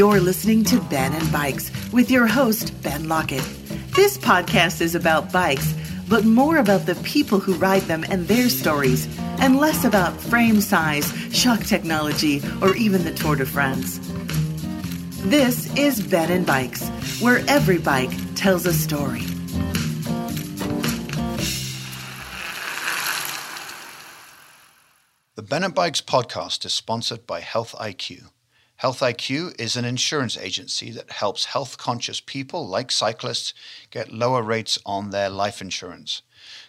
You're listening to Ben and Bikes with your host, Ben Lockett. This podcast is about bikes, but more about the people who ride them and their stories, and less about frame size, shock technology, or even the Tour de France. This is Ben and Bikes, where every bike tells a story. The Ben and Bikes podcast is sponsored by Health IQ. Health IQ is an insurance agency that helps health conscious people like cyclists get lower rates on their life insurance.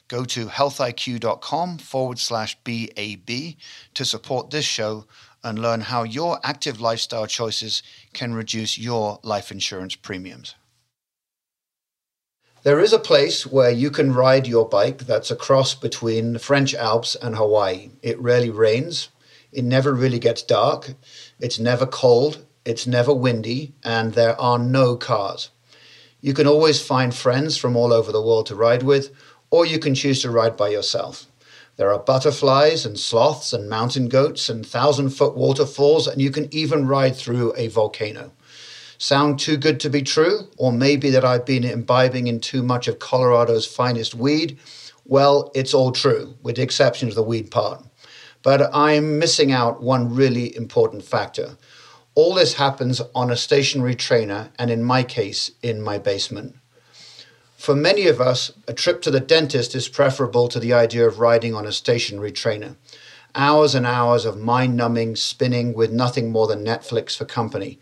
Go to healthiq.com forward slash BAB to support this show and learn how your active lifestyle choices can reduce your life insurance premiums. There is a place where you can ride your bike that's a cross between the French Alps and Hawaii. It rarely rains, it never really gets dark. It's never cold. It's never windy. And there are no cars. You can always find friends from all over the world to ride with, or you can choose to ride by yourself. There are butterflies and sloths and mountain goats and thousand foot waterfalls, and you can even ride through a volcano. Sound too good to be true? Or maybe that I've been imbibing in too much of Colorado's finest weed? Well, it's all true, with the exception of the weed part. But I'm missing out one really important factor. All this happens on a stationary trainer, and in my case, in my basement. For many of us, a trip to the dentist is preferable to the idea of riding on a stationary trainer. Hours and hours of mind numbing spinning with nothing more than Netflix for company.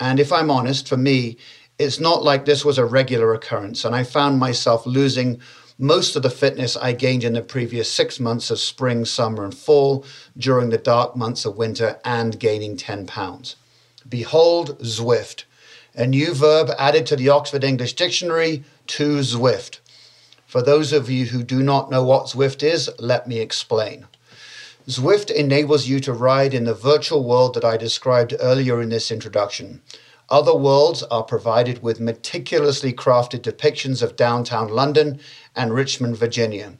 And if I'm honest, for me, it's not like this was a regular occurrence, and I found myself losing most of the fitness I gained in the previous six months of spring, summer, and fall during the dark months of winter and gaining 10 pounds. Behold, Zwift, a new verb added to the Oxford English Dictionary to Zwift. For those of you who do not know what Zwift is, let me explain. Zwift enables you to ride in the virtual world that I described earlier in this introduction. Other worlds are provided with meticulously crafted depictions of downtown London and Richmond, Virginia.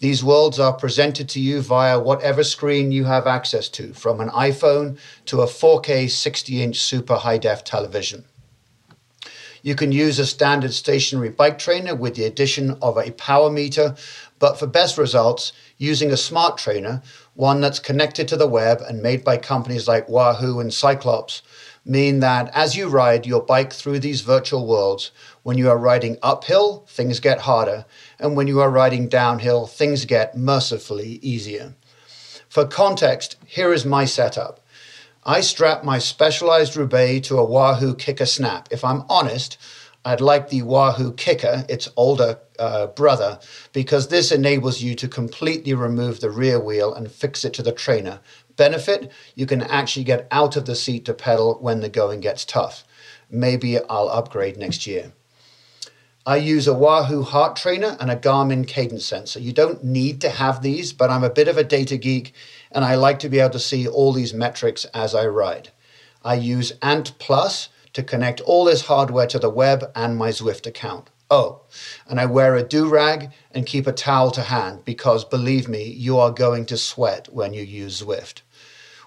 These worlds are presented to you via whatever screen you have access to, from an iPhone to a 4K 60 inch super high def television. You can use a standard stationary bike trainer with the addition of a power meter, but for best results, using a smart trainer, one that's connected to the web and made by companies like Wahoo and CycleOps, mean that as you ride your bike through these virtual worlds, when you are riding uphill, things get harder, and when you are riding downhill, things get mercifully easier. For context, here is my setup. I strap my specialized Roubaix to a Wahoo KICKR Snap. If I'm honest, I'd like the Wahoo KICKR, its older uh, brother, because this enables you to completely remove the rear wheel and fix it to the trainer, benefit, you can actually get out of the seat to pedal when the going gets tough. Maybe I'll upgrade next year. I use a Wahoo heart trainer and a Garmin cadence sensor. You don't need to have these, but I'm a bit of a data geek and I like to be able to see all these metrics as I ride. I use ANT+ to connect all this hardware to the web and my Zwift account. Oh, and I wear a do rag and keep a towel to hand because believe me, you are going to sweat when you use Zwift.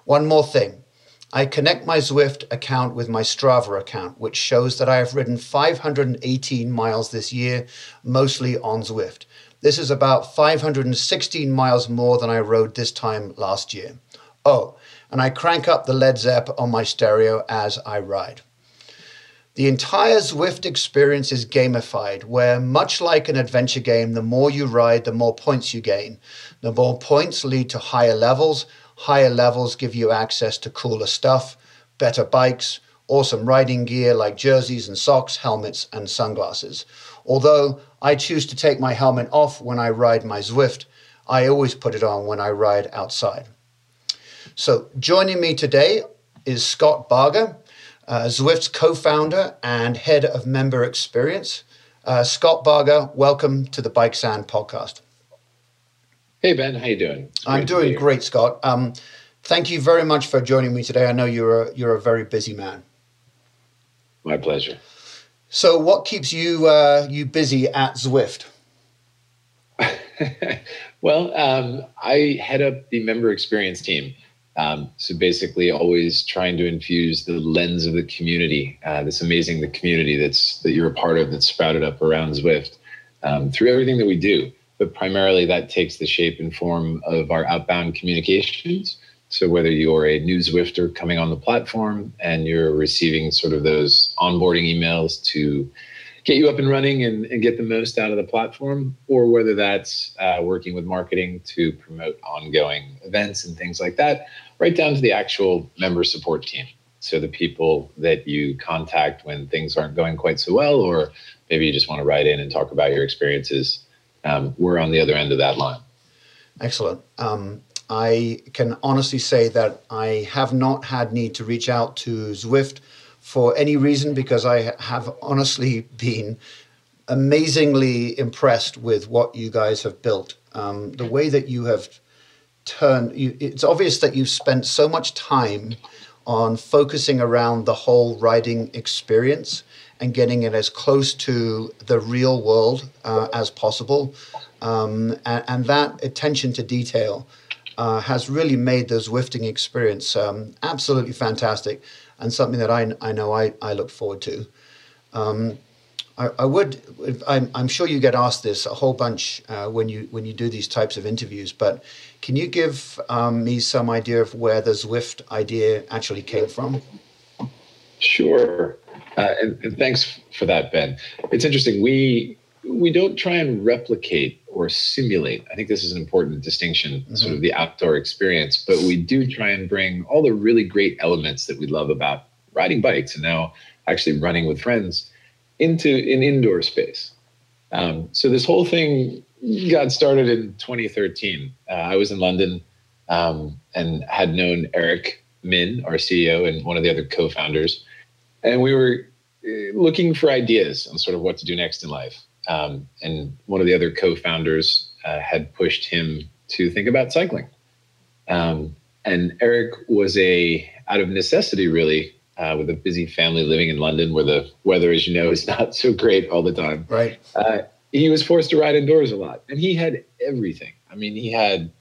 One more thing. I connect my Zwift account with my Strava account, which shows that I have ridden 518 miles this year, mostly on Zwift. This is about 516 miles more than I rode this time last year. Oh, and I crank up the Led Zepp on my stereo as I ride. The entire Zwift experience is gamified, where, much like an adventure game, the more you ride, the more points you gain. The more points lead to higher levels. Higher levels give you access to cooler stuff, better bikes, awesome riding gear like jerseys and socks, helmets, and sunglasses. Although I choose to take my helmet off when I ride my Zwift, I always put it on when I ride outside. So, joining me today is Scott Barger uh, Zwift's co-founder and head of member experience. Uh, Scott Barger, welcome to the Bike Sound podcast. Hey Ben, how you doing? I'm doing great, Scott. Um, thank you very much for joining me today. I know you're a, you're a very busy man. My pleasure. So, what keeps you uh, you busy at Zwift? well, um, I head up the member experience team Um, so basically, always trying to infuse the lens of the community, uh, this amazing the community that's that you're a part of, that's sprouted up around Zwift um, through everything that we do. But primarily, that takes the shape and form of our outbound communications. So whether you're a new Zwifter coming on the platform and you're receiving sort of those onboarding emails to get you up and running and, and get the most out of the platform, or whether that's uh, working with marketing to promote ongoing events and things like that, right down to the actual member support team. So the people that you contact when things aren't going quite so well, or maybe you just want to write in and talk about your experiences, um, we're on the other end of that line. Excellent. Um, I can honestly say that I have not had need to reach out to Zwift for any reason because I have honestly been amazingly impressed with what you guys have built. Um, the way that you have you, it's obvious that you've spent so much time on focusing around the whole riding experience and getting it as close to the real world uh, as possible. Um, and, and, that attention to detail uh, has really made the Zwifting experience um, absolutely fantastic and something that I, I know I, I look forward to. Um, I, I, would. I'm, I'm, sure you get asked this a whole bunch uh, when you when you do these types of interviews. But can you give um, me some idea of where the Zwift idea actually came from? Sure, uh, and, and thanks for that, Ben. It's interesting. We we don't try and replicate or simulate. I think this is an important distinction, mm-hmm. sort of the outdoor experience, but we do try and bring all the really great elements that we love about riding bikes and now actually running with friends into an indoor space. Um, so this whole thing got started in 2013. Uh, I was in London um, and had known Eric Min, our CEO, and one of the other co-founders, and we were uh, looking for ideas on sort of what to do next in life. Um, and one of the other co-founders uh, had pushed him to think about cycling. Um, and Eric was a out of necessity, really, uh, with a busy family living in London, where the weather, as you know, is not so great all the time. Right. Uh, he was forced to ride indoors a lot, and he had everything. I mean, he had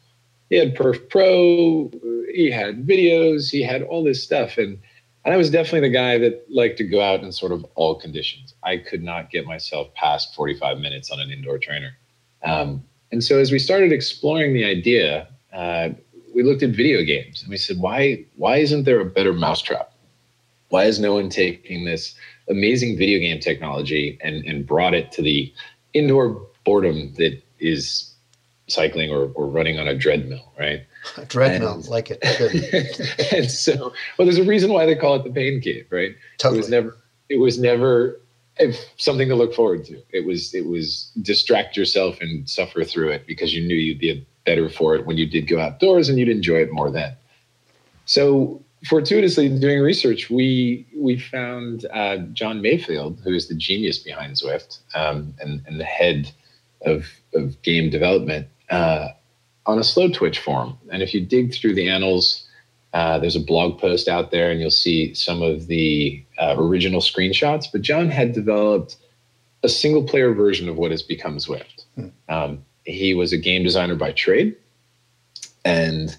he had PerfPRO, he had videos, he had all this stuff, and and I was definitely the guy that liked to go out in sort of all conditions. I could not get myself past 45 minutes on an indoor trainer. Um, and so as we started exploring the idea, uh, we looked at video games and we said, why, why isn't there a better mousetrap? Why is no one taking this amazing video game technology and, and brought it to the indoor boredom that is cycling or, or running on a treadmill, right? Dreadnought, and, like it. and so, well, there's a reason why they call it the pain cave, right? Totally. It was never. It was never something to look forward to. It was. It was distract yourself and suffer through it because you knew you'd be better for it when you did go outdoors and you'd enjoy it more then. So fortuitously doing research, we we found uh, John Mayfield, who is the genius behind Zwift um, and, and the head of, of game development, uh, on a Slowtwitch forum. And if you dig through the annals, uh, there's a blog post out there and you'll see some of the uh, original screenshots. But John had developed a single player version of what has become Zwift. Hmm. Um, he was a game designer by trade. And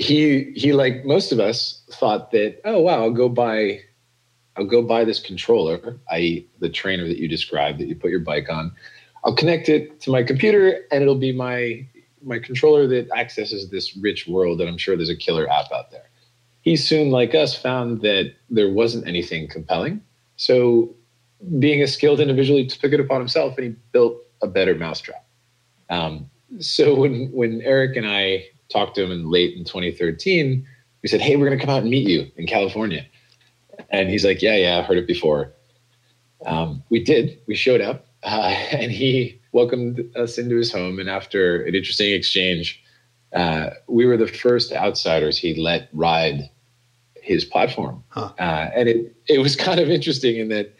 he, he, like most of us, thought that, oh, wow, I'll go buy. I'll go buy this controller, i.e., the trainer that you described that you put your bike on. I'll connect it to my computer and it'll be my my controller that accesses this rich world, and I'm sure there's a killer app out there. He soon, like us, found that there wasn't anything compelling. So, being a skilled individual, he took it upon himself and he built a better mousetrap. Um, so when when Eric and I talked to him in late in 2013, we said, "Hey, we're going to come out and meet you in California," and he's like, "Yeah, yeah, I've heard it before." Um, we did. We showed up, uh, and he welcomed us into his home. And after an interesting exchange, uh, we were the first outsiders he let ride his platform. Huh. Uh, and it, it was kind of interesting in that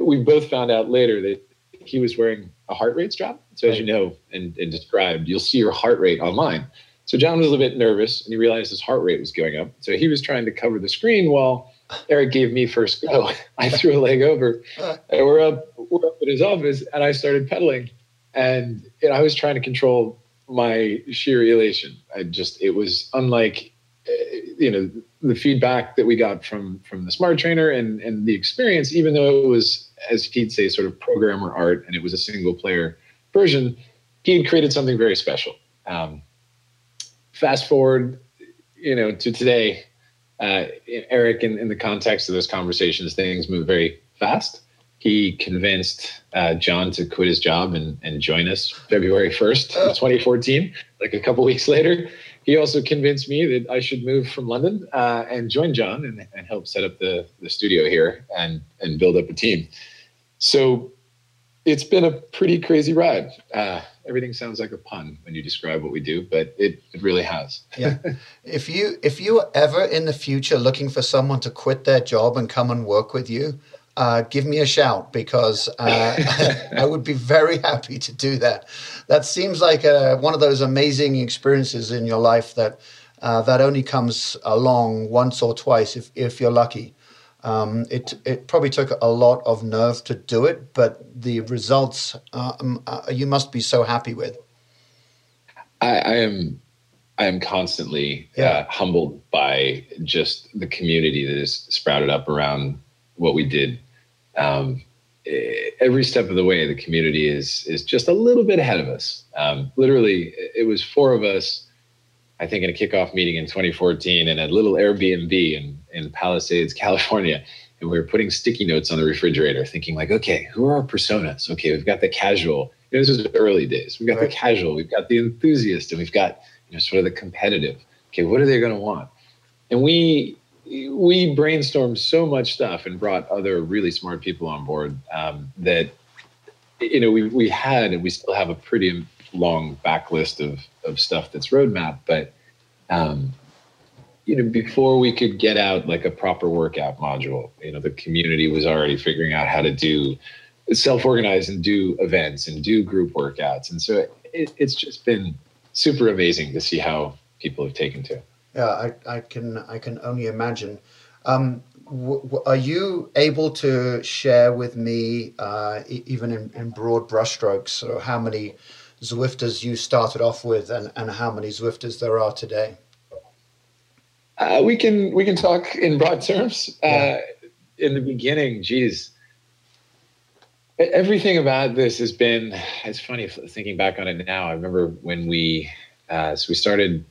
we both found out later that he was wearing a heart rate strap. So, as you know and, and described, you'll see your heart rate online. So, John was a little bit nervous and he realized his heart rate was going up. So, he was trying to cover the screen while Eric gave me first go. I threw a leg over. And we're up, we're up at his office, and I started pedaling, and you know, I was trying to control my sheer elation. I just it was unlike you know the feedback that we got from from the smart trainer and and the experience even though it was as he'd say sort of programmer art and it was a single player version he had created something very special um, fast forward you know to today uh, eric in, in the context of those conversations things move very fast. He convinced uh, John to quit his job and, and join us February 1st, 2014, like a couple weeks later. He also convinced me that I should move from London uh, and join John and, and help set up the, the studio here and, and build up a team. So it's been a pretty crazy ride. Uh, everything sounds like a pun when you describe what we do, but it, it really has. yeah. If you if you are ever in the future looking for someone to quit their job and come and work with you, uh, give me a shout because uh, I would be very happy to do that. That seems like a, one of those amazing experiences in your life that uh, that only comes along once or twice if, if you're lucky. Um, it it probably took a lot of nerve to do it, but the results um, uh, you must be so happy with. I, I am I am constantly uh, humbled by just the community that has sprouted up around what we did um, every step of the way, the community is is just a little bit ahead of us. Um, literally, it was four of us, I think, in a kickoff meeting in 2014 in a little Airbnb in in Palisades, California, and we were putting sticky notes on the refrigerator, thinking like, okay, who are our personas? Okay, we've got the casual. You know, this was the early days. We've got right. the casual, we've got the enthusiast, and we've got you know sort of the competitive. Okay, what are they going to want? And we we brainstormed so much stuff and brought other really smart people on board um, that you know we we had and we still have a pretty long backlist of of stuff that's roadmap, but um, you know before we could get out like a proper workout module, you know the community was already figuring out how to do self-organize and do events and do group workouts, and so it, it's just been super amazing to see how people have taken to. Yeah, I, I can I can only imagine. Um, are you able to share with me, uh, even in, in broad brushstrokes, so how many Zwifters you started off with, and, and how many Zwifters there are today? Uh, we can we can talk in broad terms. Yeah. Uh, in the beginning, geez, everything about this has been. It's funny thinking back on it now. I remember when we uh, so we started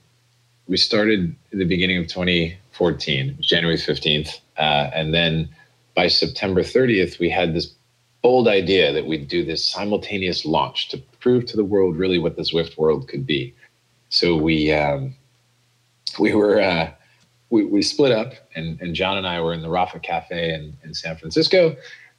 we started in the beginning of 2014, January 15th. Uh, and then by September 30th, we had this bold idea that we'd do this simultaneous launch to prove to the world really what the Zwift world could be. So we, um, we were, uh, we, we split up and, and John and I were in the Rapha Cafe in, in San Francisco.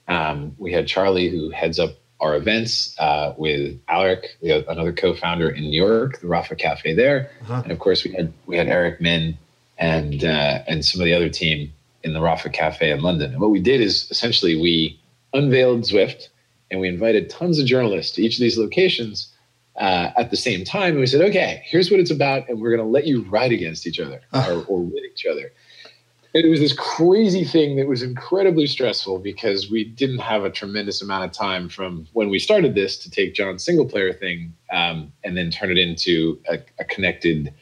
Um, we had Charlie who heads up our events uh, with Alec, another co-founder in New York, the Rapha Cafe there, uh-huh. and of course we had we had Eric Min and uh, and some of the other team in the Rapha Cafe in London. And what we did is essentially we unveiled Zwift and we invited tons of journalists to each of these locations uh, at the same time. And we said, okay, here's what it's about, and we're going to let you ride against each other uh-huh. or, or with each other And it was this crazy thing that was incredibly stressful because we didn't have a tremendous amount of time from when we started this to take John's single player thing um, and then turn it into a, a connected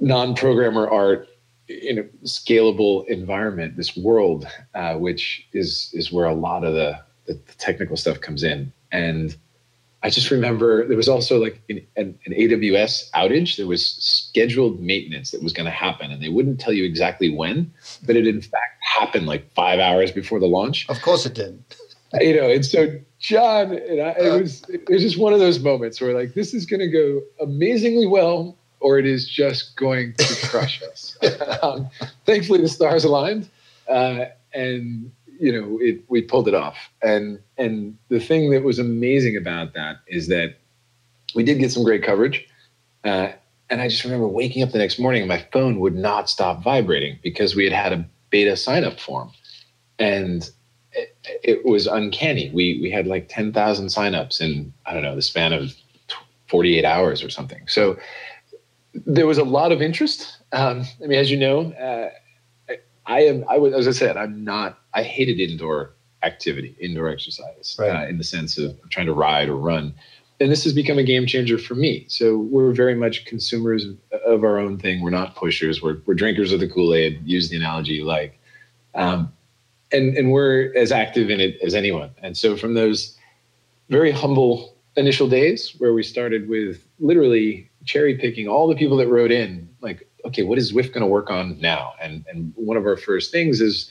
non-programmer art in a scalable environment, this world, uh, which is is where a lot of the, the, the technical stuff comes in. And I just remember there was also like an, an, an AWS outage. There was scheduled maintenance that was going to happen, and they wouldn't tell you exactly when, but it in fact happened like five hours before the launch. Of course, it did. you know, and so John and I, it was it was just one of those moments where like this is going to go amazingly well, or it is just going to crush us. um, thankfully, the stars aligned, uh, and you know, it, we pulled it off. And and the thing that was amazing about that is that we did get some great coverage. Uh, and I just remember waking up the next morning and my phone would not stop vibrating because we had had a beta sign up form. And it, it was uncanny. We we had like 10,000 signups in I don't know, the span of 48 hours or something. So there was a lot of interest. Um, I mean, as you know, uh, I am. I was, as I said, I'm not. I hated indoor activity, indoor exercise, right. uh, in the sense of trying to ride or run. and this has become a game changer for me. So we're very much consumers of our own thing. We're not pushers. We're, we're drinkers of the Kool Aid. Use the analogy you like, um, and and we're as active in it as anyone. And so from those very humble initial days where we started with literally cherry picking all the people that wrote in, like, okay, what is Zwift going to work on now? And and one of our first things is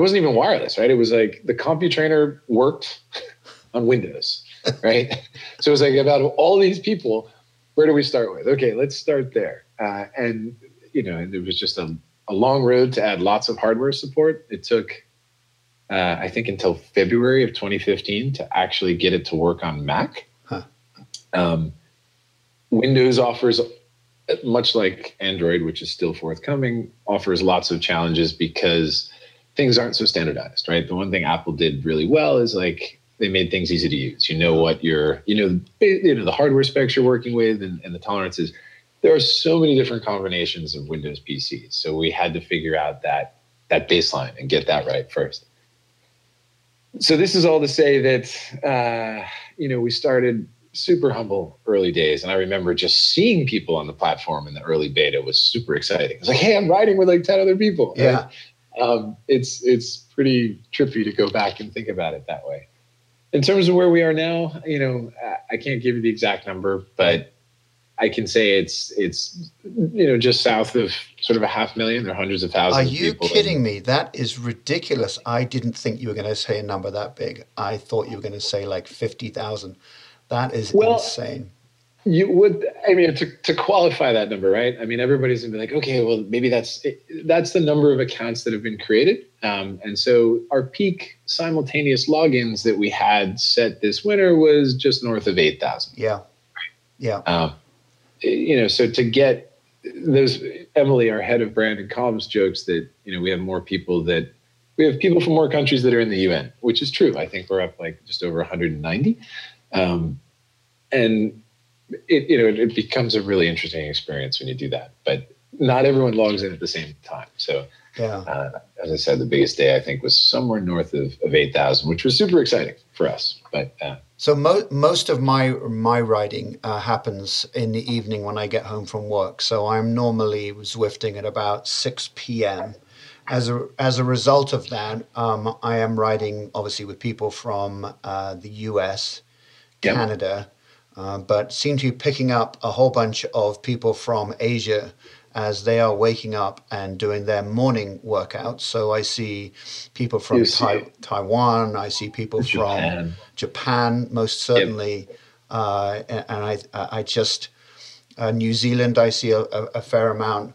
it wasn't even wireless, right? It was like the CompuTrainer worked on Windows right? so it was like about all these people, where do we start with? Okay, let's start there. Uh, and you know, and it was just a, a long road to add lots of hardware support. It took, uh, I think, until February of 2015 to actually get it to work on Mac. Huh. Um, Windows offers, much like Android, which is still forthcoming, offers lots of challenges because things aren't so standardized, right? The one thing Apple did really well is like they made things easy to use. You know what your you know you know the hardware specs you're working with and, and the tolerances. There are so many different combinations of Windows PCs, so we had to figure out that that baseline and get that right first. So this is all to say that uh, you know we started super humble early days, and I remember just seeing people on the platform in the early beta was super exciting. It's like, hey, I'm riding with like ten other people. Yeah. Um, it's it's pretty trippy to go back and think about it that way in terms of where we are now, you know, I can't give you the exact number, but I can say it's it's you know just south of sort of a half million. or hundreds of thousands. Are you kidding me? That is ridiculous. I didn't think you were going to say a number that big. I thought you were going to say like fifty thousand. That is well, insane you would i mean to, to qualify that number right? I mean everybody's gonna be like okay well maybe that's that's the number of accounts that have been created. Um, and so our peak simultaneous logins that we had set this winter was just north of 8000 yeah. Yeah. Um, you know so to get those emily our head of brand and comms jokes that you know we have more people that we have people from more countries that are in the un which is true. I think we're up like just over 190 um, and it you know it, becomes a really interesting experience when you do that. But not everyone logs in at the same time. So yeah, uh, as I said, the biggest day I think was somewhere north of, of eight thousand, which was super exciting for us. But uh, so mo- most of my my riding uh, happens in the evening when I get home from work. So I'm normally Zwifting at about six p.m. As a as a result of that, um, I am riding obviously with people from uh, the U.S., yep. Canada, uh, but seem to be picking up a whole bunch of people from Asia as they are waking up and doing their morning workouts. So I see people from tai- Taiwan, I see people Japan. from Japan, most certainly, yep. uh, and, and, I, I just uh, New Zealand, I see a, a, a fair amount.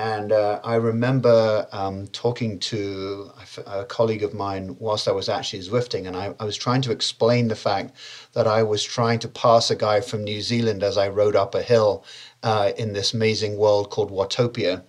And uh, I remember um, talking to a colleague of mine whilst I was actually Zwifting, and I, I, was trying to explain the fact that I was trying to pass a guy from New Zealand as I rode up a hill uh, in this amazing world called Watopia.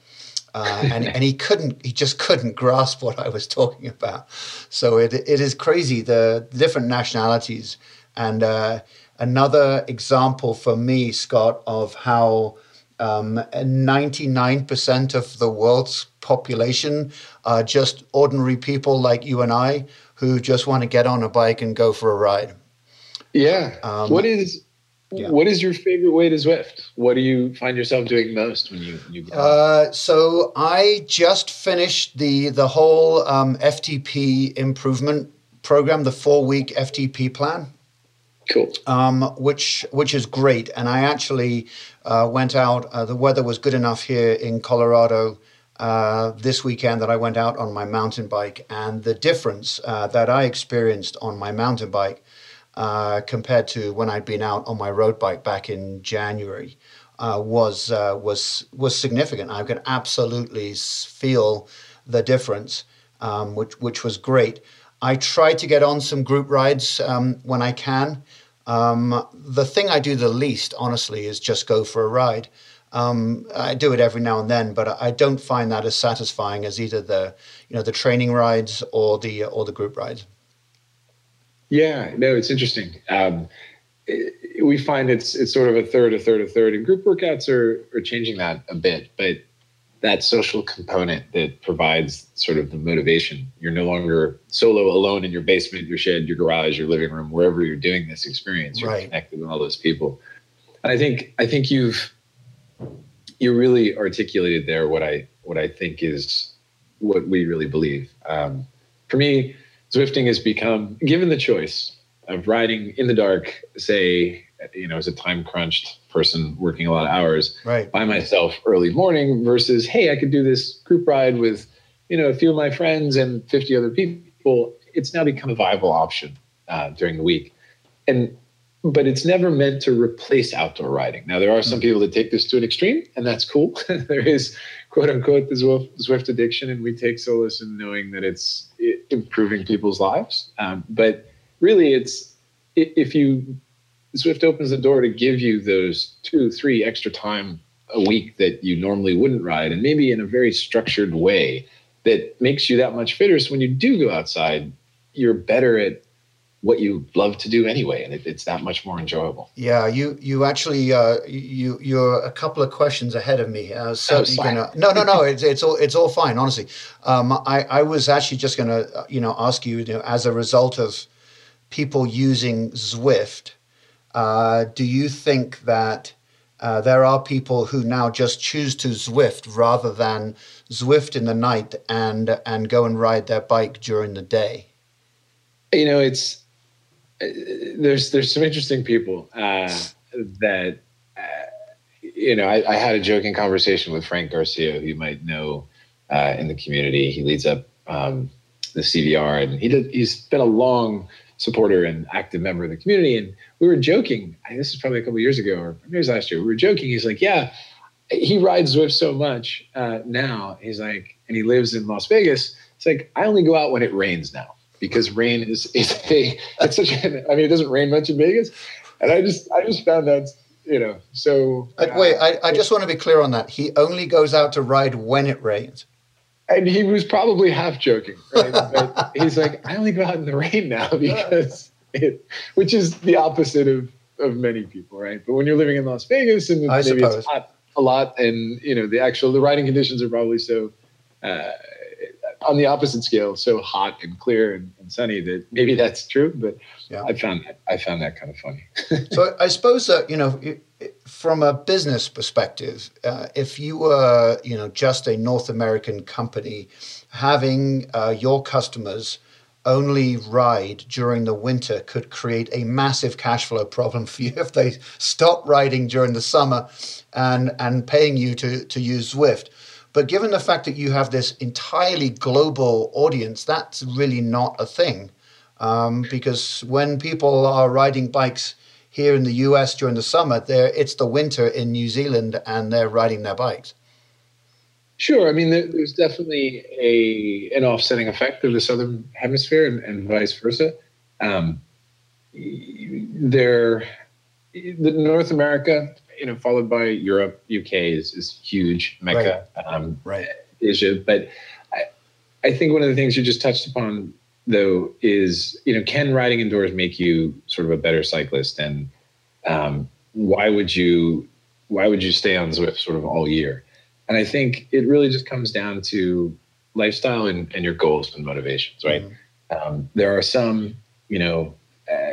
Uh, and, and he couldn't, he just couldn't grasp what I was talking about. So it, it is crazy, the different nationalities. And uh, another example for me, Scott, of how um, 99% of the world's population are just ordinary people like you and I who just want to get on a bike and go for a ride. Yeah. Um, what is yeah. what is your favorite way to Zwift? What do you find yourself doing most when you you get uh, so I just finished the the whole um, FTP improvement program, the four week FTP plan. Cool. Um, which which is great, and I actually uh, went out. Uh, the weather was good enough here in Colorado uh, this weekend that I went out on my mountain bike, and the difference uh, that I experienced on my mountain bike uh, compared to when I'd been out on my road bike back in January uh, was was was significant. I could absolutely feel the difference, um, which which was great. I try to get on some group rides um, when I can. Um, the thing I do the least, honestly, is just go for a ride. Um, I do it every now and then, but I don't find that as satisfying as either the you know the training rides or the or the group rides. Yeah, no, it's interesting. Um, it, we find it's it's sort of a third, a third, a third, and group workouts are are changing that a bit. But that social component that provides sort of the motivation. You're no longer solo alone in your basement, your shed, your garage, your living room, wherever you're doing this experience. You're right. connected with all those people. And I think I think you've you really articulated there what I what I think is what we really believe. Um, for me, Zwifting has become given the choice of riding in the dark, say, you know, as a time crunched person working a lot of hours right. by myself early morning versus, hey, I could do this group ride with, you know, a few of my friends and 50 other people. It's now become a viable option uh, during the week. And but it's never meant to replace outdoor riding. Now, there are some mm. people that take this to an extreme, and that's cool. there is, quote unquote, the Zwift addiction, and we take solace in knowing that it's improving people's lives. Um, but really, it's if you Zwift opens the door to give you those two, three extra time a week that you normally wouldn't ride, and maybe in a very structured way that makes you that much fitter. So when you do go outside, you're better at what you love to do anyway, and it, it's that much more enjoyable. Yeah, you you actually uh, you you're a couple of questions ahead of me. Uh, so oh, gonna, no, no, no. It's it's all it's all fine. Honestly, um, I I was actually just going to uh, you know ask you, you know, as a result of people using Zwift uh, do you think that uh, there are people who now just choose to Zwift rather than Zwift in the night and and go and ride their bike during the day? You know, it's uh, there's there's some interesting people uh, that uh, you know. I, I, had a joking conversation with Frank Garcia, who you might know in the community. He leads up um, the CVR, and he did, he's been a long supporter and active member of the community. And we were joking. This is probably a couple years ago, or maybe it was last year. We were joking. He's like, "Yeah, he rides Zwift so much uh, now." He's like, and he lives in Las Vegas. It's like I only go out when it rains now because rain is is a it's such. A, I mean, it doesn't rain much in Vegas, and I just I just found that you know so. Uh, wait, I, I just want to be clear on that. He only goes out to ride when it rains and he was probably half joking, right? But he's like, I only go out in the rain now because it, which is the opposite of of many people, right? But when you're living in Las Vegas and I maybe suppose. it's hot a lot, and you know the actual the riding conditions are probably so uh, on the opposite scale, so hot and clear and, and sunny that maybe that's true. But yeah. I found that I found that kind of funny. so I suppose that you know from a business perspective, uh, if you were, you know, just a North American company, having uh, your customers only ride during the winter could create a massive cash flow problem for you if they stop riding during the summer and and paying you to to use Zwift. But given the fact that you have this entirely global audience, that's really not a thing. Um, because when people are riding bikes here in the US during the summer, there it's the winter in New Zealand and they're riding their bikes. Sure. I mean, there's definitely a an offsetting effect of the southern hemisphere and, and vice versa. Um, there, the North America, you know, followed by Europe, UK is, is huge, Mecca, right. Um, right. Asia. But I, I think one of the things you just touched upon though is you know can riding indoors make you sort of a better cyclist and um, why would you why would you stay on Zwift sort of all year? And I think it really just comes down to lifestyle and, and your goals and motivations, right? Mm-hmm. Um, there are some, you know, uh,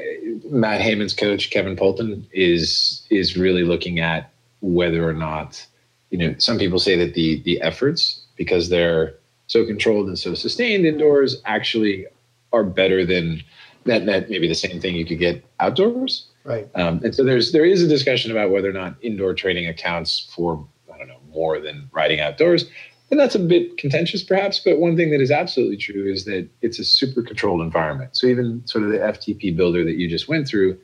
Matt Hayman's coach Kevin Poulton is is really looking at whether or not, you know, some people say that the the efforts because they're so controlled and so sustained indoors actually are better than that. That maybe the same thing you could get outdoors. Right. Um, and so there's there is a discussion about whether or not indoor training accounts for I don't know more than riding outdoors. And that's a bit contentious, perhaps. But one thing that is absolutely true is that it's a super controlled environment. So even sort of the FTP builder that you just went through,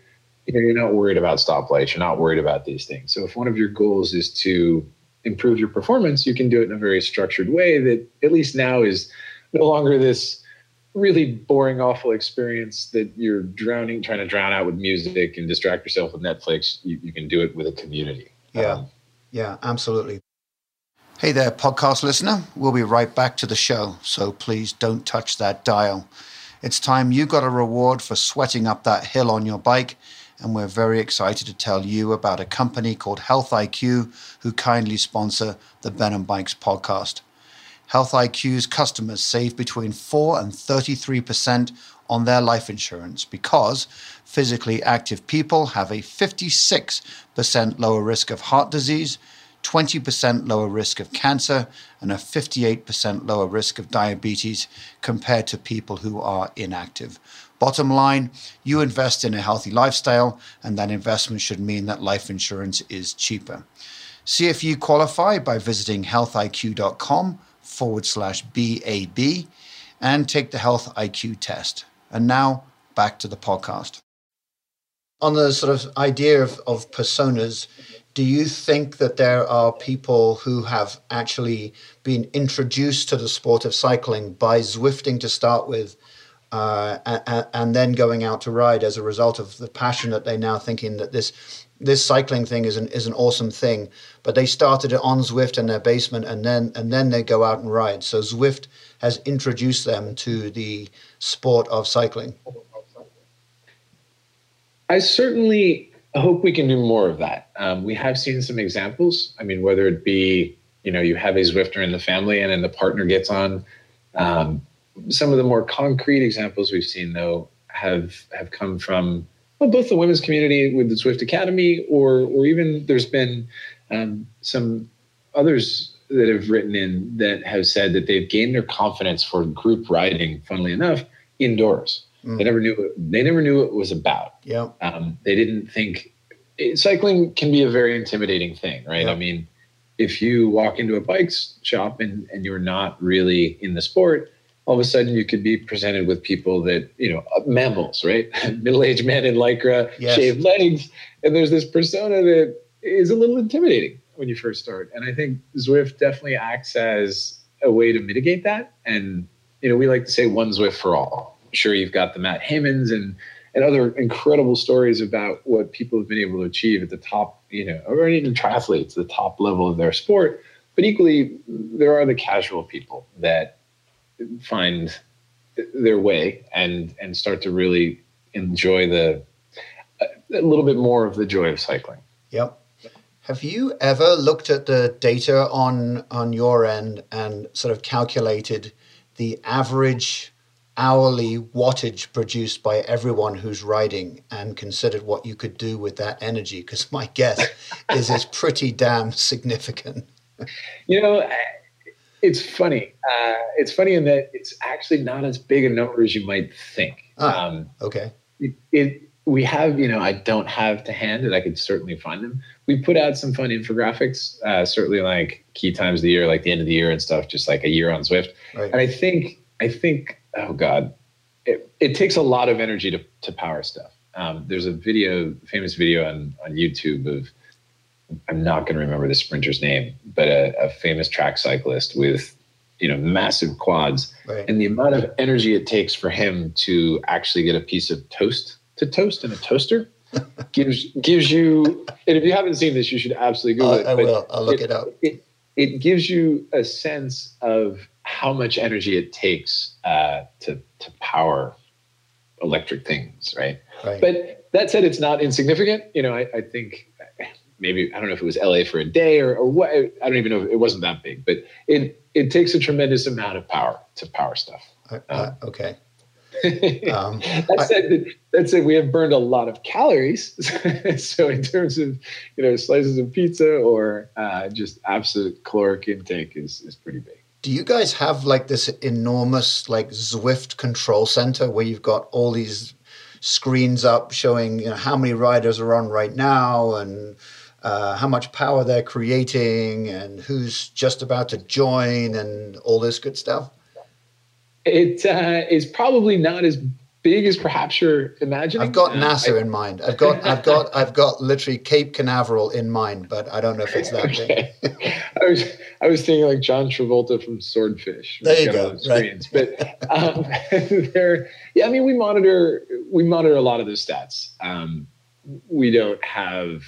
you know, you're not worried about stoplights. You're not worried about these things. So if one of your goals is to improve your performance, you can do it in a very structured way that at least now is no longer this really boring, awful experience that you're drowning, trying to drown out with music and distract yourself with Netflix. You, you can do it with a community. Yeah. Um, yeah, absolutely. Hey there, podcast listener. We'll be right back to the show, so please don't touch that dial. It's time you got a reward for sweating up that hill on your bike and we're very excited to tell you about a company called Health IQ who kindly sponsor the Ben and Bikes podcast. Health IQ's customers save between 4 and 33% on their life insurance because physically active people have a 56% lower risk of heart disease, 20% lower risk of cancer, and a 58% lower risk of diabetes compared to people who are inactive. Bottom line, you invest in a healthy lifestyle, and that investment should mean that life insurance is cheaper. See if you qualify by visiting healthiq.com forward slash BAB and take the Health IQ test. And now back to the podcast. On the sort of idea of, of personas, do you think that there are people who have actually been introduced to the sport of cycling by Zwifting to start with uh, and, and, then going out to ride as a result of the passion that they now thinking that this this cycling thing is an is an awesome thing. But they started it on Zwift in their basement, and then and then they go out and ride. So Zwift has introduced them to the sport of cycling. I certainly hope we can do more of that. Um, we have seen some examples. I mean, whether it be you know you have a Zwifter in the family, and then the partner gets on. Um, some of the more concrete examples we've seen, though, have have come from well, both the women's community with the Zwift Academy, or or even there's been um, some others that have written in that have said that they've gained their confidence for group riding. Funnily enough, indoors, mm. they never knew they never knew what it was about. Yeah, um, they didn't think it, cycling can be a very intimidating thing, right? I mean, if you walk into a bikes shop and and you're not really in the sport all of a sudden you could be presented with people that you know uh, MAMILs right? Middle-aged men in lycra yes. shaved legs. And there's this persona that is a little intimidating when you first start. And i think zwift definitely acts as a way to mitigate that. And you know we like to say one zwift for all. I'm sure you've got the matt haymans and and other incredible stories about what people have been able to achieve at the top you know or even triathletes the top level of their sport. But equally there are the casual people that find their way and and start to really enjoy the a little bit more of the joy of cycling. Yep. Have you ever looked at the data on on your end and sort of calculated the average hourly wattage produced by everyone who's riding and considered what you could do with that energy? Because my guess is it's pretty damn significant. You know, it's funny. Uh, it's funny in that it's actually not as big a number as you might think. Ah, um, okay. It, it, we have, you know, I don't have to hand it. I could certainly find them. We put out some fun infographics, uh, certainly like key times of the year, like the end of the year and stuff, just like a year on Zwift. Right. And I think, I think, oh God, it, it takes a lot of energy to, to power stuff. Um, there's a video, famous video on, on YouTube of I'm not going to remember the sprinter's name, but a, a, famous track cyclist with you know massive quads, right. and the amount of energy it takes for him to actually get a piece of toast to toast in a toaster gives gives you. And if you haven't seen this, you should absolutely Google it. I will. I'll look it, it up. It, it gives you a sense of how much energy it takes uh, to to power electric things, right? right? But that said, it's not insignificant. You know, I, I think maybe I don't know if it was LA for a day or, or what. I don't even know. If it wasn't that big, but it it takes a tremendous amount of power to power stuff. Uh, okay. um, that said, that said, we have burned a lot of calories. so in terms of you know slices of pizza or uh, just absolute caloric intake is is pretty big. Do you guys have like this enormous like Zwift control center where you've got all these screens up showing you know, how many riders are on right now and uh, how much power they're creating and who's just about to join and all this good stuff? It uh, is probably not as big as perhaps you're imagining. I've got uh, NASA I, in mind. I've got, I've got, I've got literally Cape Canaveral in mind, but I don't know if it's that okay. big. I was, I was thinking like John Travolta from Swordfish. There you go. Right. But um, there, yeah, I mean, we monitor, we monitor a lot of the stats. Um, we don't have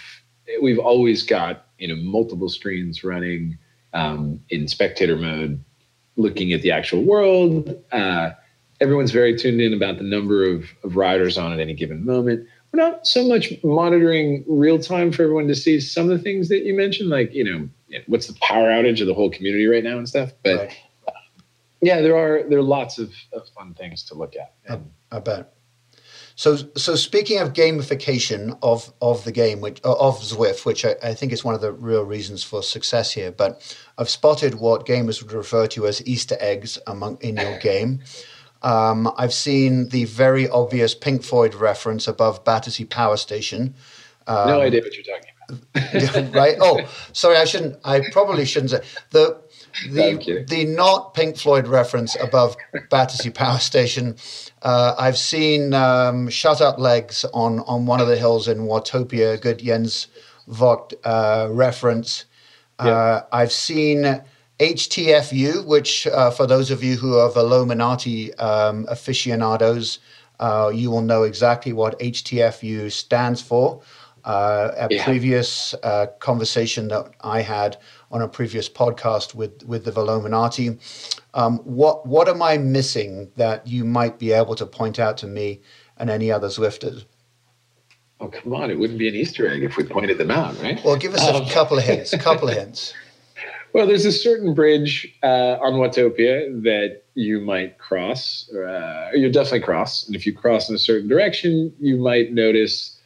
we've always got you know multiple screens running um, in spectator mode, looking at the actual world. Uh, everyone's very tuned in about the number of, of riders on at any given moment. We're not so much monitoring real time for everyone to see some of the things that you mentioned, like you know, what's the power outage of the whole community right now and stuff. But right. yeah, there are there are lots of, of fun things to look at. And, I, I bet. So, so speaking of gamification of, of the game, which of Zwift, which I, I, think is one of the real reasons for success here, but I've spotted what gamers would refer to as Easter eggs among in your game. Um, I've seen the very obvious Pink Floyd reference above Battersea Power Station. Um, no idea what you're talking about. right? Oh, sorry. I shouldn't. I probably shouldn't say the the the not Pink Floyd reference above Battersea Power Station. Uh, I've seen um, "Shut Up Legs" on on one of the hills in Watopia. Good Jens Voigt uh, reference. Uh, I've seen HTFU, which uh, for those of you who are Velominati um, aficionados, uh, you will know exactly what HTFU stands for. Uh, a yeah. previous uh, conversation that I had on a previous podcast with with the Velominati. Um, what what am I missing that you might be able to point out to me and any other Zwifters? Oh come on! It wouldn't be an Easter egg if we pointed them out, right? Well, give us um, a couple of hints. A couple of hints. Well, there's a certain bridge uh, on Watopia that you might cross, or, uh, you definitely cross. And if you cross in a certain direction, you might notice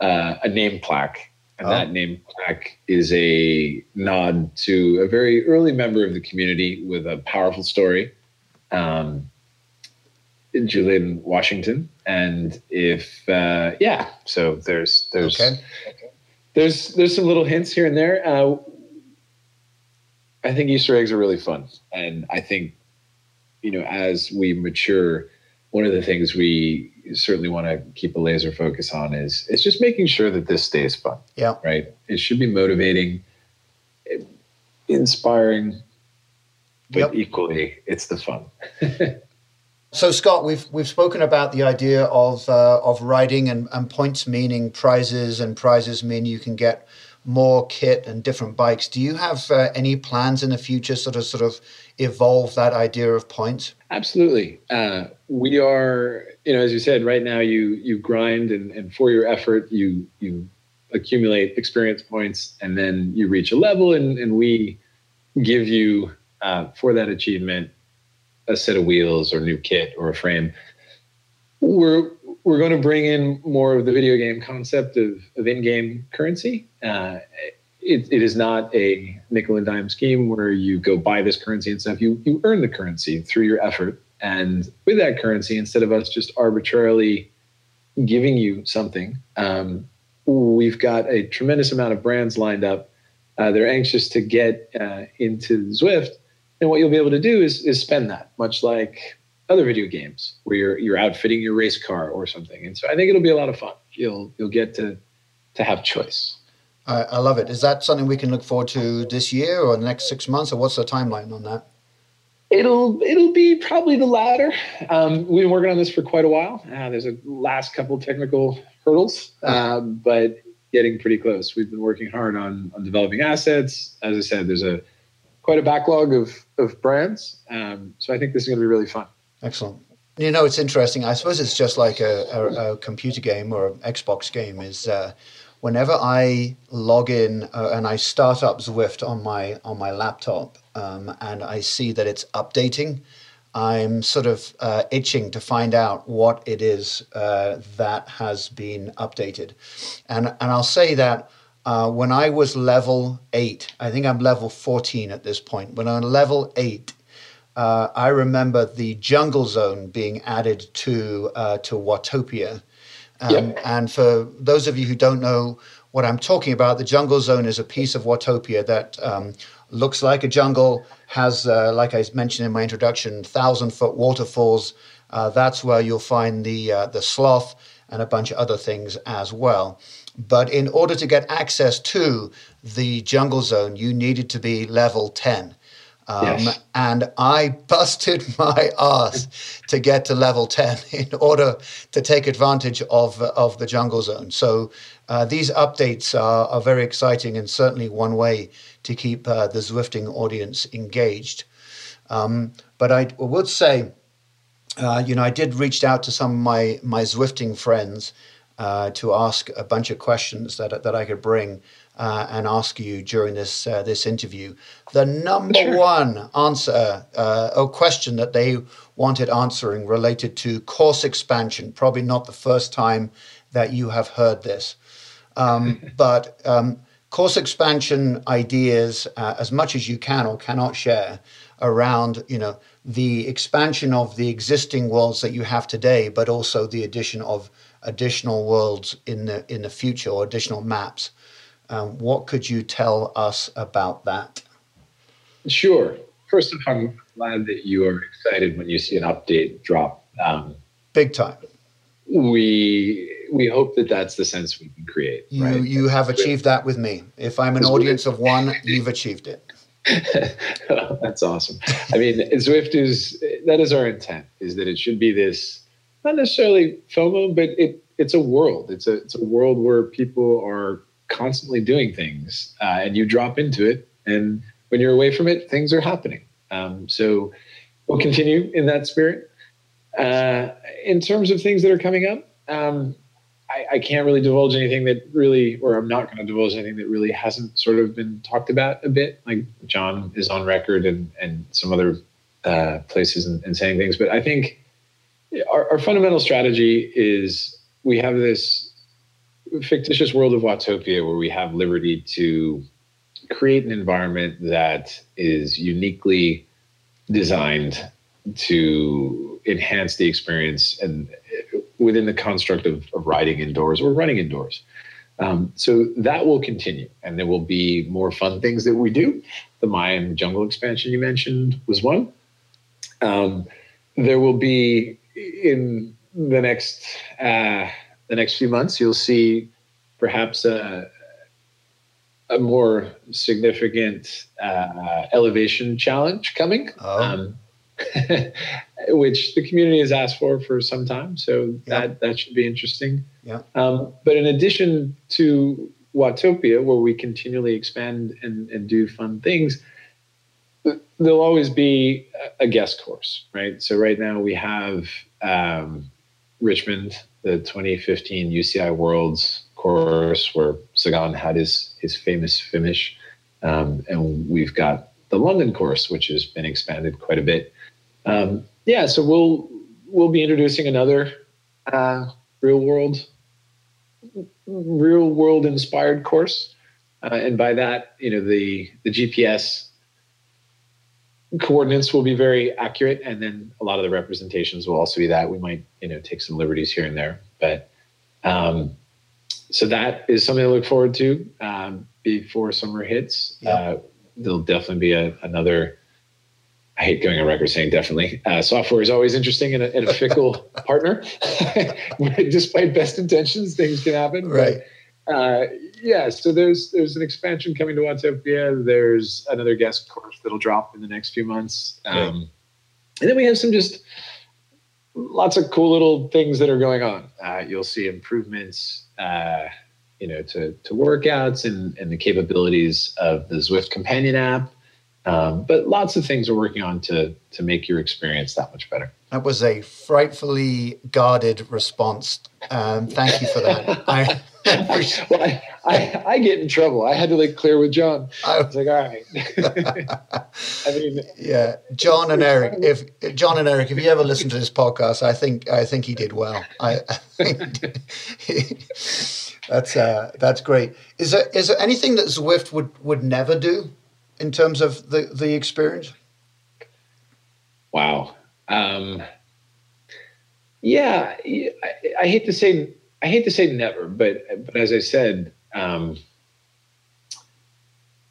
uh, a name plaque. And oh. that name plaque is a nod to a very early member of the community with a powerful story, um, Julian Washington. And if, uh, yeah, so there's, there's, okay. there's, there's some little hints here and there uh, I think Easter eggs are really fun, and I think you know as we mature, one of the things we certainly want to keep a laser focus on is is just making sure that this stays fun. Yeah. Right. It should be motivating, inspiring, but yep. equally, it's the fun. So Scott, we've we've spoken about the idea of uh, of riding and, and points meaning prizes, and prizes mean you can get more kit and different bikes. Do you have uh, any plans in the future, sort of, sort of evolve that idea of points? Absolutely. Uh, we are, you know, as you said, right now you you grind and, and for your effort you you accumulate experience points and then you reach a level and, and we give you uh, for that achievement a set of wheels or new kit or a frame. We're we're going to bring in more of the video game concept of, of in-game currency. Uh, it, it is not a nickel and dime scheme where you go buy this currency and stuff. You you earn the currency through your effort, and with that currency, instead of us just arbitrarily giving you something, um, we've got a tremendous amount of brands lined up. Uh, they're anxious to get uh, into Zwift, and what you'll be able to do is is spend that, much like other video games where you're you're outfitting your race car or something. And so I think it'll be a lot of fun. You'll you'll get to to have choice. I, I love it. Is that something we can look forward to this year or the next six months, or what's the timeline on that? It'll it'll be probably the latter. Um, we've been working on this for quite a while. Uh, there's a last couple technical hurdles, uh, but getting pretty close. We've been working hard on on developing assets. As I said, there's a quite a backlog of of brands. Um, so I think this is going to be really fun. Excellent. You know, it's interesting. I suppose it's just like a, a, a computer game or an Xbox game. Is uh, whenever I log in uh, and I start up Zwift on my on my laptop, um, and I see that it's updating, I'm sort of uh, itching to find out what it is uh, that has been updated, and and I'll say that. Uh, when I was level eight, I think I'm level 14 at this point. When I'm level eight, uh, I remember the jungle zone being added to uh, to Watopia. Um, yep. And for those of you who don't know what I'm talking about, the jungle zone is a piece of Watopia that um, looks like a jungle, has, uh, like I mentioned in my introduction, thousand foot waterfalls. Uh, that's where you'll find the uh, the sloth and a bunch of other things as well. But in order to get access to the jungle zone, you needed to be level 10. Um, yes. And I busted my ass to get to level 10 in order to take advantage of, of the jungle zone. So uh, these updates are, are very exciting and certainly one way to keep uh, the Zwifting audience engaged. Um, but I would say, uh, you know, I did reach out to some of my, my Zwifting friends uh, to ask a bunch of questions that that I could bring uh, and ask you during this uh, this interview. The number one answer uh, or question that they wanted answering related to course expansion. Probably not the first time that you have heard this, um, but um, course expansion ideas, uh, as much as you can or cannot share, around you know the expansion of the existing worlds that you have today, but also the addition of additional worlds in the in the future or additional maps. Um, what could you tell us about that? Sure. First of all, I'm glad that you are excited when you see an update drop. Um, Big time. We we hope that that's the sense we can create. You right? you have achieved that with me. If I'm an audience of one, you've achieved it. that's awesome. I mean, Zwift is that is our intent. Is that it should be this not necessarily FOMO, but it it's a world. It's a it's a world where people are constantly doing things, uh, and you drop into it, and when you're away from it, things are happening. Um, so we'll continue in that spirit. Uh, in terms of things that are coming up, um, I, I, can't really divulge anything that really, or I'm not going to divulge anything that really hasn't sort of been talked about a bit. Like John is on record and and some other uh, places and, and saying things, but I think our, our fundamental strategy is we have this fictitious world of Watopia where we have liberty to create an environment that is uniquely designed to enhance the experience and within the construct of, of riding indoors or running indoors. Um, so that will continue, and there will be more fun things that we do. The Mayan jungle expansion you mentioned was one. Um, there will be in the next uh, the next few months, you'll see perhaps a, a more significant uh, elevation challenge coming, oh. um, which the community has asked for for some time. So that that should be interesting. Yeah. Um, but in addition to Watopia, where we continually expand and, and do fun things, there'll always be a guest course, right? So right now we have um, Richmond, the 2015 UCI Worlds course where Sagan had his his famous finish, um, and we've got the London course, which has been expanded quite a bit. Um, yeah, so we'll we'll be introducing another uh, real world real world inspired course, uh, and by that, you know, the the GPS coordinates will be very accurate and then a lot of the representations will also be that. We might you know take some liberties here and there but um, so that is something to look forward to um, before summer hits. Yep. uh, there'll definitely be a, another i hate going on record saying definitely uh, software is always interesting and a, and a fickle partner. Despite best intentions things can happen right uh, yeah, so there's there's an expansion coming to Watopia. There's another guest course that'll drop in the next few months, um, and then we have some just lots of cool little things that are going on. Uh, you'll see improvements, uh, you know, to to workouts and and the capabilities of the Zwift companion app. Um, but lots of things we're working on to to make your experience that much better. That was a frightfully guarded response. Um, thank you for that. I, well, I, I, I, get in trouble. I had to like clear with John. I was like, all right. I mean, yeah, John and Eric. If John and Eric, if you ever listen to this podcast, I think I think he did well. I, I think he, that's uh, that's great. Is there is there anything that Zwift would would never do in terms of the the experience? Wow. Um, yeah, I, I hate to say I hate to say never, but but as I said, um,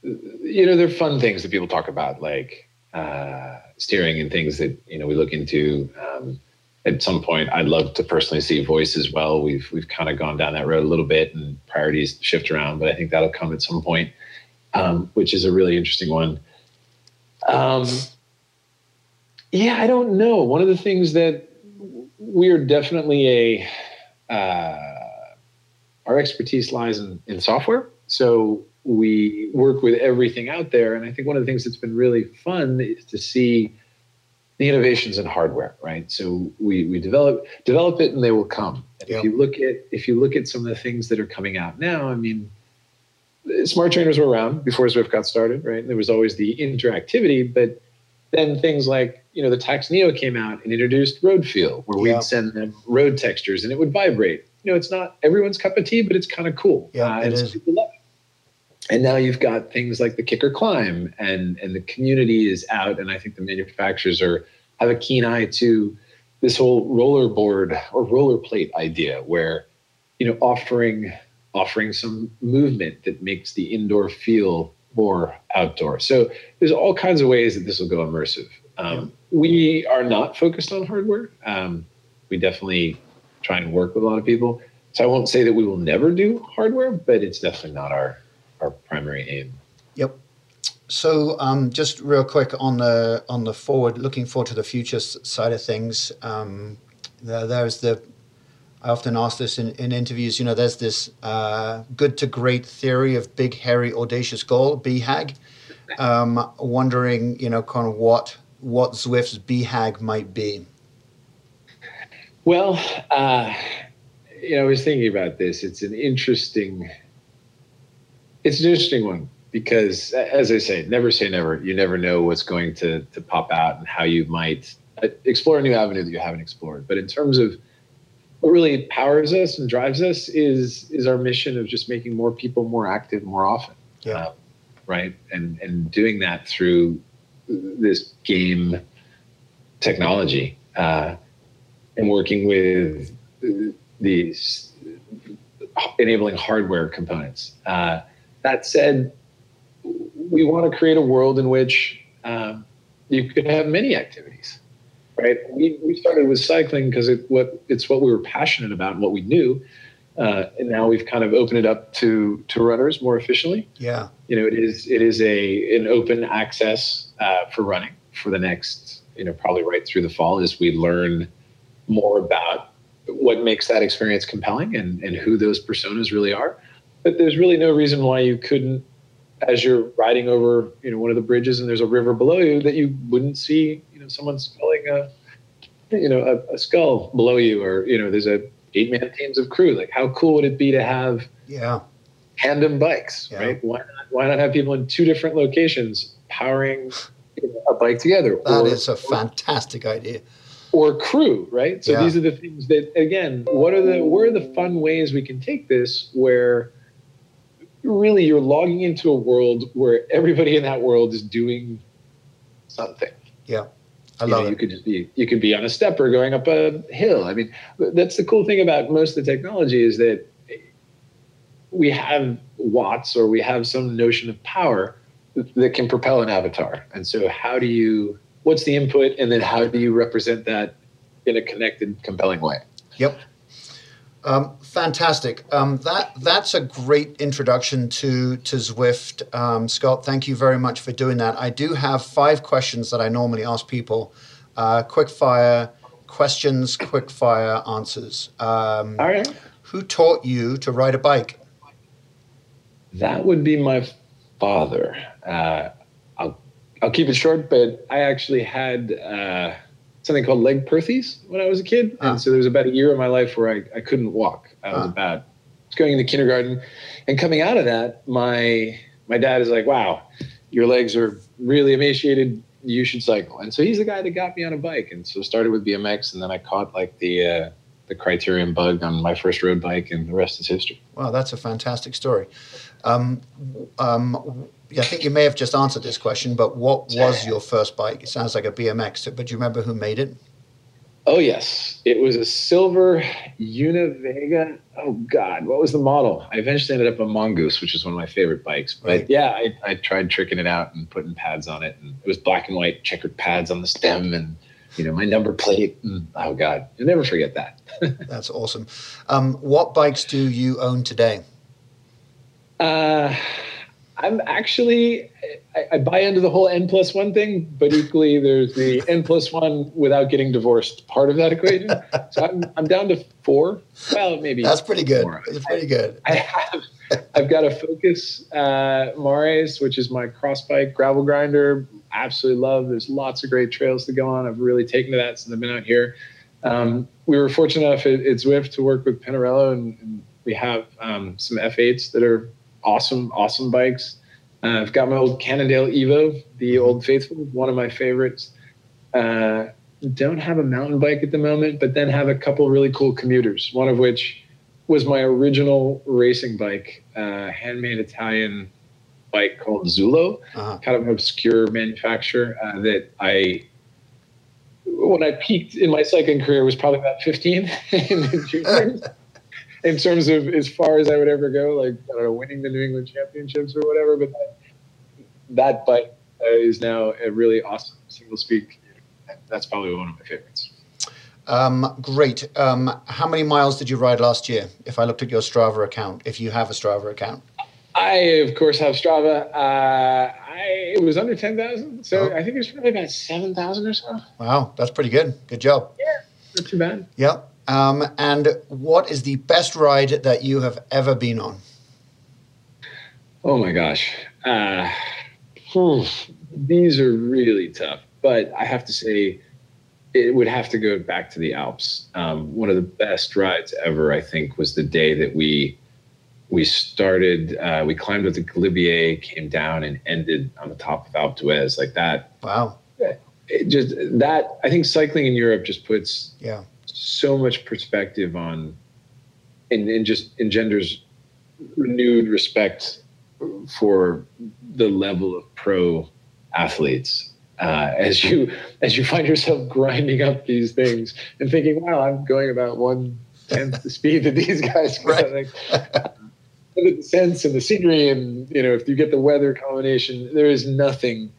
you know, there are fun things that people talk about, like uh, steering and things that you know we look into. Um, at some point, I'd love to personally see voice as well. We've we've kind of gone down that road a little bit, and priorities shift around, but I think that'll come at some point, um, which is a really interesting one. Um, yeah, I don't know. One of the things that we are definitely a uh, our expertise lies in, in software. So we work with everything out there. And I think one of the things that's been really fun is to see the innovations in hardware, right? So we we develop develop it and they will come. And Yep. If you look at if you look at some of the things that are coming out now, I mean, smart trainers were around before Zwift got started, right? And There was always the interactivity, but then things like you know the Tacx Neo came out and introduced Road Feel, where Yeah. we'd send them road textures and it would vibrate. You know, it's not everyone's cup of tea, but it's kind of cool. Yeah, uh, it and some people love it. And now you've got things like the KICKR Climb, and and the community is out, and I think the manufacturers are have a keen eye to this whole rollerboard or roller plate idea, where you know offering offering some movement that makes the indoor feel more outdoor. So there's all kinds of ways that this will go immersive. Um, We are not focused on hardware. Um, we definitely try and work with a lot of people. So I won't say that we will never do hardware, but it's definitely not our our primary aim. Yep. So, um, just real quick on the on the forward, looking forward to the future side of things. Um, there, there's the. I often ask this in, in interviews. You know, there's this uh, good to great theory of big, hairy, audacious goal, BHAG. Um, wondering, you know, kind of what what Zwift's BHAG might be. Well, uh, you know, I was thinking about this. It's an interesting, it's an interesting one because, as I say, never say never. You never know what's going to to pop out and how you might uh, explore a new avenue that you haven't explored. But in terms of what really powers us and drives us is is our mission of just making more people more active more often. Yeah. Um, right, and and doing that through this game technology. Uh, and working with these enabling hardware components. Uh, that said, we want to create a world in which um, you could have many activities. Right? We, we started with cycling because it what it's what we were passionate about and what we knew, uh, and now we've kind of opened it up to to runners more efficiently Yeah. you know it is it is a an open access uh, for running for the next you know probably right through the fall as we learn more about what makes that experience compelling and and who those personas really are but there's really no reason why you couldn't as you're riding over you know one of the bridges and there's a river below you that you wouldn't see you know someone sculling a you know a, a scull below you or you know there's a eight man teams of crew like how cool would it be to have Yeah. tandem bikes, Yeah. right? Why not? Why not have people in two different locations powering a bike together? That or, is a fantastic idea. or crew, right? So Yeah. these are the things that again, what are the what are the fun ways we can take this where really you're logging into a world where everybody in that world is doing something. Yeah. I you love know, You could just be you could be on a stepper going up a hill. I mean, that's the cool thing about most of the technology is that we have watts or we have some notion of power that can propel an avatar. And so how do you what's the input and then how do you represent that in a connected, compelling way? Yep. Um, fantastic. Um, that that's a great introduction to to Zwift, um, Scott. Thank you very much for doing that. I do have five questions that I normally ask people. Uh, quick fire questions, quick fire answers. Um, All right. who taught you to ride a bike? That would be my father. Uh, I'll I'll keep it short, but I actually had uh, something called Legg-Perthes when I was a kid, Ah. and so there was about a year of my life where I, I couldn't walk. I was Ah. about going into kindergarten, and coming out of that, my my dad is like, "Wow, your legs are really emaciated. You should cycle." And so he's the guy that got me on a bike, and so started with BMX, and then I caught like the uh, the criterium bug on my first road bike, and the rest is history. Wow, that's a fantastic story. Um, um, I think you may have just answered this question, but what was your first bike? It sounds like a BMX, but do you remember who made it? Oh yes, it was a silver Univega. Oh God, what was the model? I eventually ended up a Mongoose, which is one of my favorite bikes. But Right. yeah, I, I tried tricking it out and putting pads on it, and it was black and white checkered pads on the stem, and you know my number plate. Oh God, you'll never forget that. That's awesome. Um, what bikes do you own today? Uh, I'm actually I, I, buy into the whole N plus one thing, but equally there's the N plus one without getting divorced part of that equation. so I'm, I'm down to four. Well, maybe that's pretty good. That's pretty good. I, I have I've got a Focus uh, Mares, which is my cross bike gravel grinder. Absolutely love. There's lots of great trails to go on. I've really taken to that since I've been out here. Um, we were fortunate enough at, at Zwift to work with Pinarello, and, and we have um, some F8s that are awesome, awesome bikes. Uh, I've got my old Cannondale Evo, the mm-hmm. old faithful, one of my favorites. Uh, don't have a mountain bike at the moment, but then have a couple really cool commuters. One of which was my original racing bike, uh, handmade Italian bike called Zullo, uh-huh. kind of an obscure manufacturer uh, that I, when I peaked in my cycling career, was probably about 15 in the juniors. in terms of as far as I would ever go, like I don't know, winning the New England Championships or whatever. But that, that bike is now a really awesome single speed. That's probably one of my favorites. Um, great. Um, how many miles did you ride last year? If I looked at your Strava account, if you have a Strava account, I of course have Strava. Uh, I it was under ten thousand, so oh. I think it was probably about seven thousand or so. Wow, that's pretty good. Good job. Yeah, not too bad. Yep. Um, and what is the best ride that you have ever been on? Oh my gosh. Uh, whew, these are really tough, but I have to say it would have to go back to the Alps. Um, one of the best rides ever, I think, was the day that we we started. Uh, we climbed with the Galibier, came down, and ended on the top of Alpe d'Huez like that. Wow! It just that I think cycling in Europe just puts yeah so much perspective on, and, and just engenders renewed respect for the level of pro athletes uh, as you as you find yourself grinding up these things and thinking, "Wow, I'm going about one tenth the speed that these guys go." Right. Like, the sense and the scenery, and you know, if you get the weather combination, there is nothing.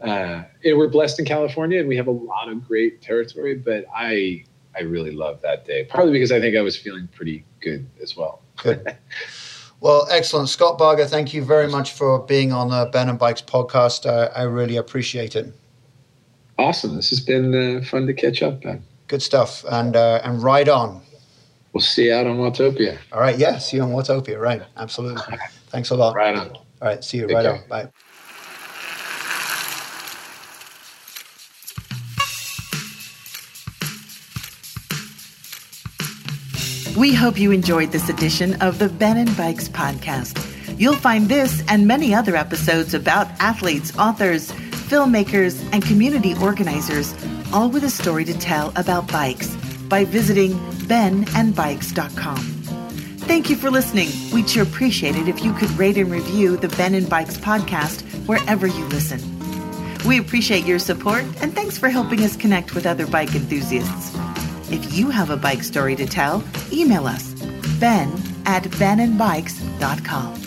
Uh, and we're blessed in California, and we have a lot of great territory. But I I really love that day, partly because I think I was feeling pretty good as well. Good. Well, excellent. Scott Barger, thank you very much for being on the Ben and Bikes podcast. Uh, I really appreciate it. Awesome. This has been uh, fun to catch up, Ben. Good stuff. And, uh, and ride on. We'll see you out on Watopia. All right. Yeah. See you on Watopia. Right. Absolutely. Thanks a lot. Right on. All right. See you. Take right care. on. Bye. We hope you enjoyed this edition of the Ben and Bikes podcast. You'll find this and many other episodes about athletes, authors, filmmakers, and community organizers, all with a story to tell about bikes by visiting benandbikes.com. Thank you for listening. We'd sure appreciate it if you could rate and review the Ben and Bikes podcast wherever you listen. We appreciate your support and thanks for helping us connect with other bike enthusiasts. If you have a bike story to tell, email us ben at benandbikes.com.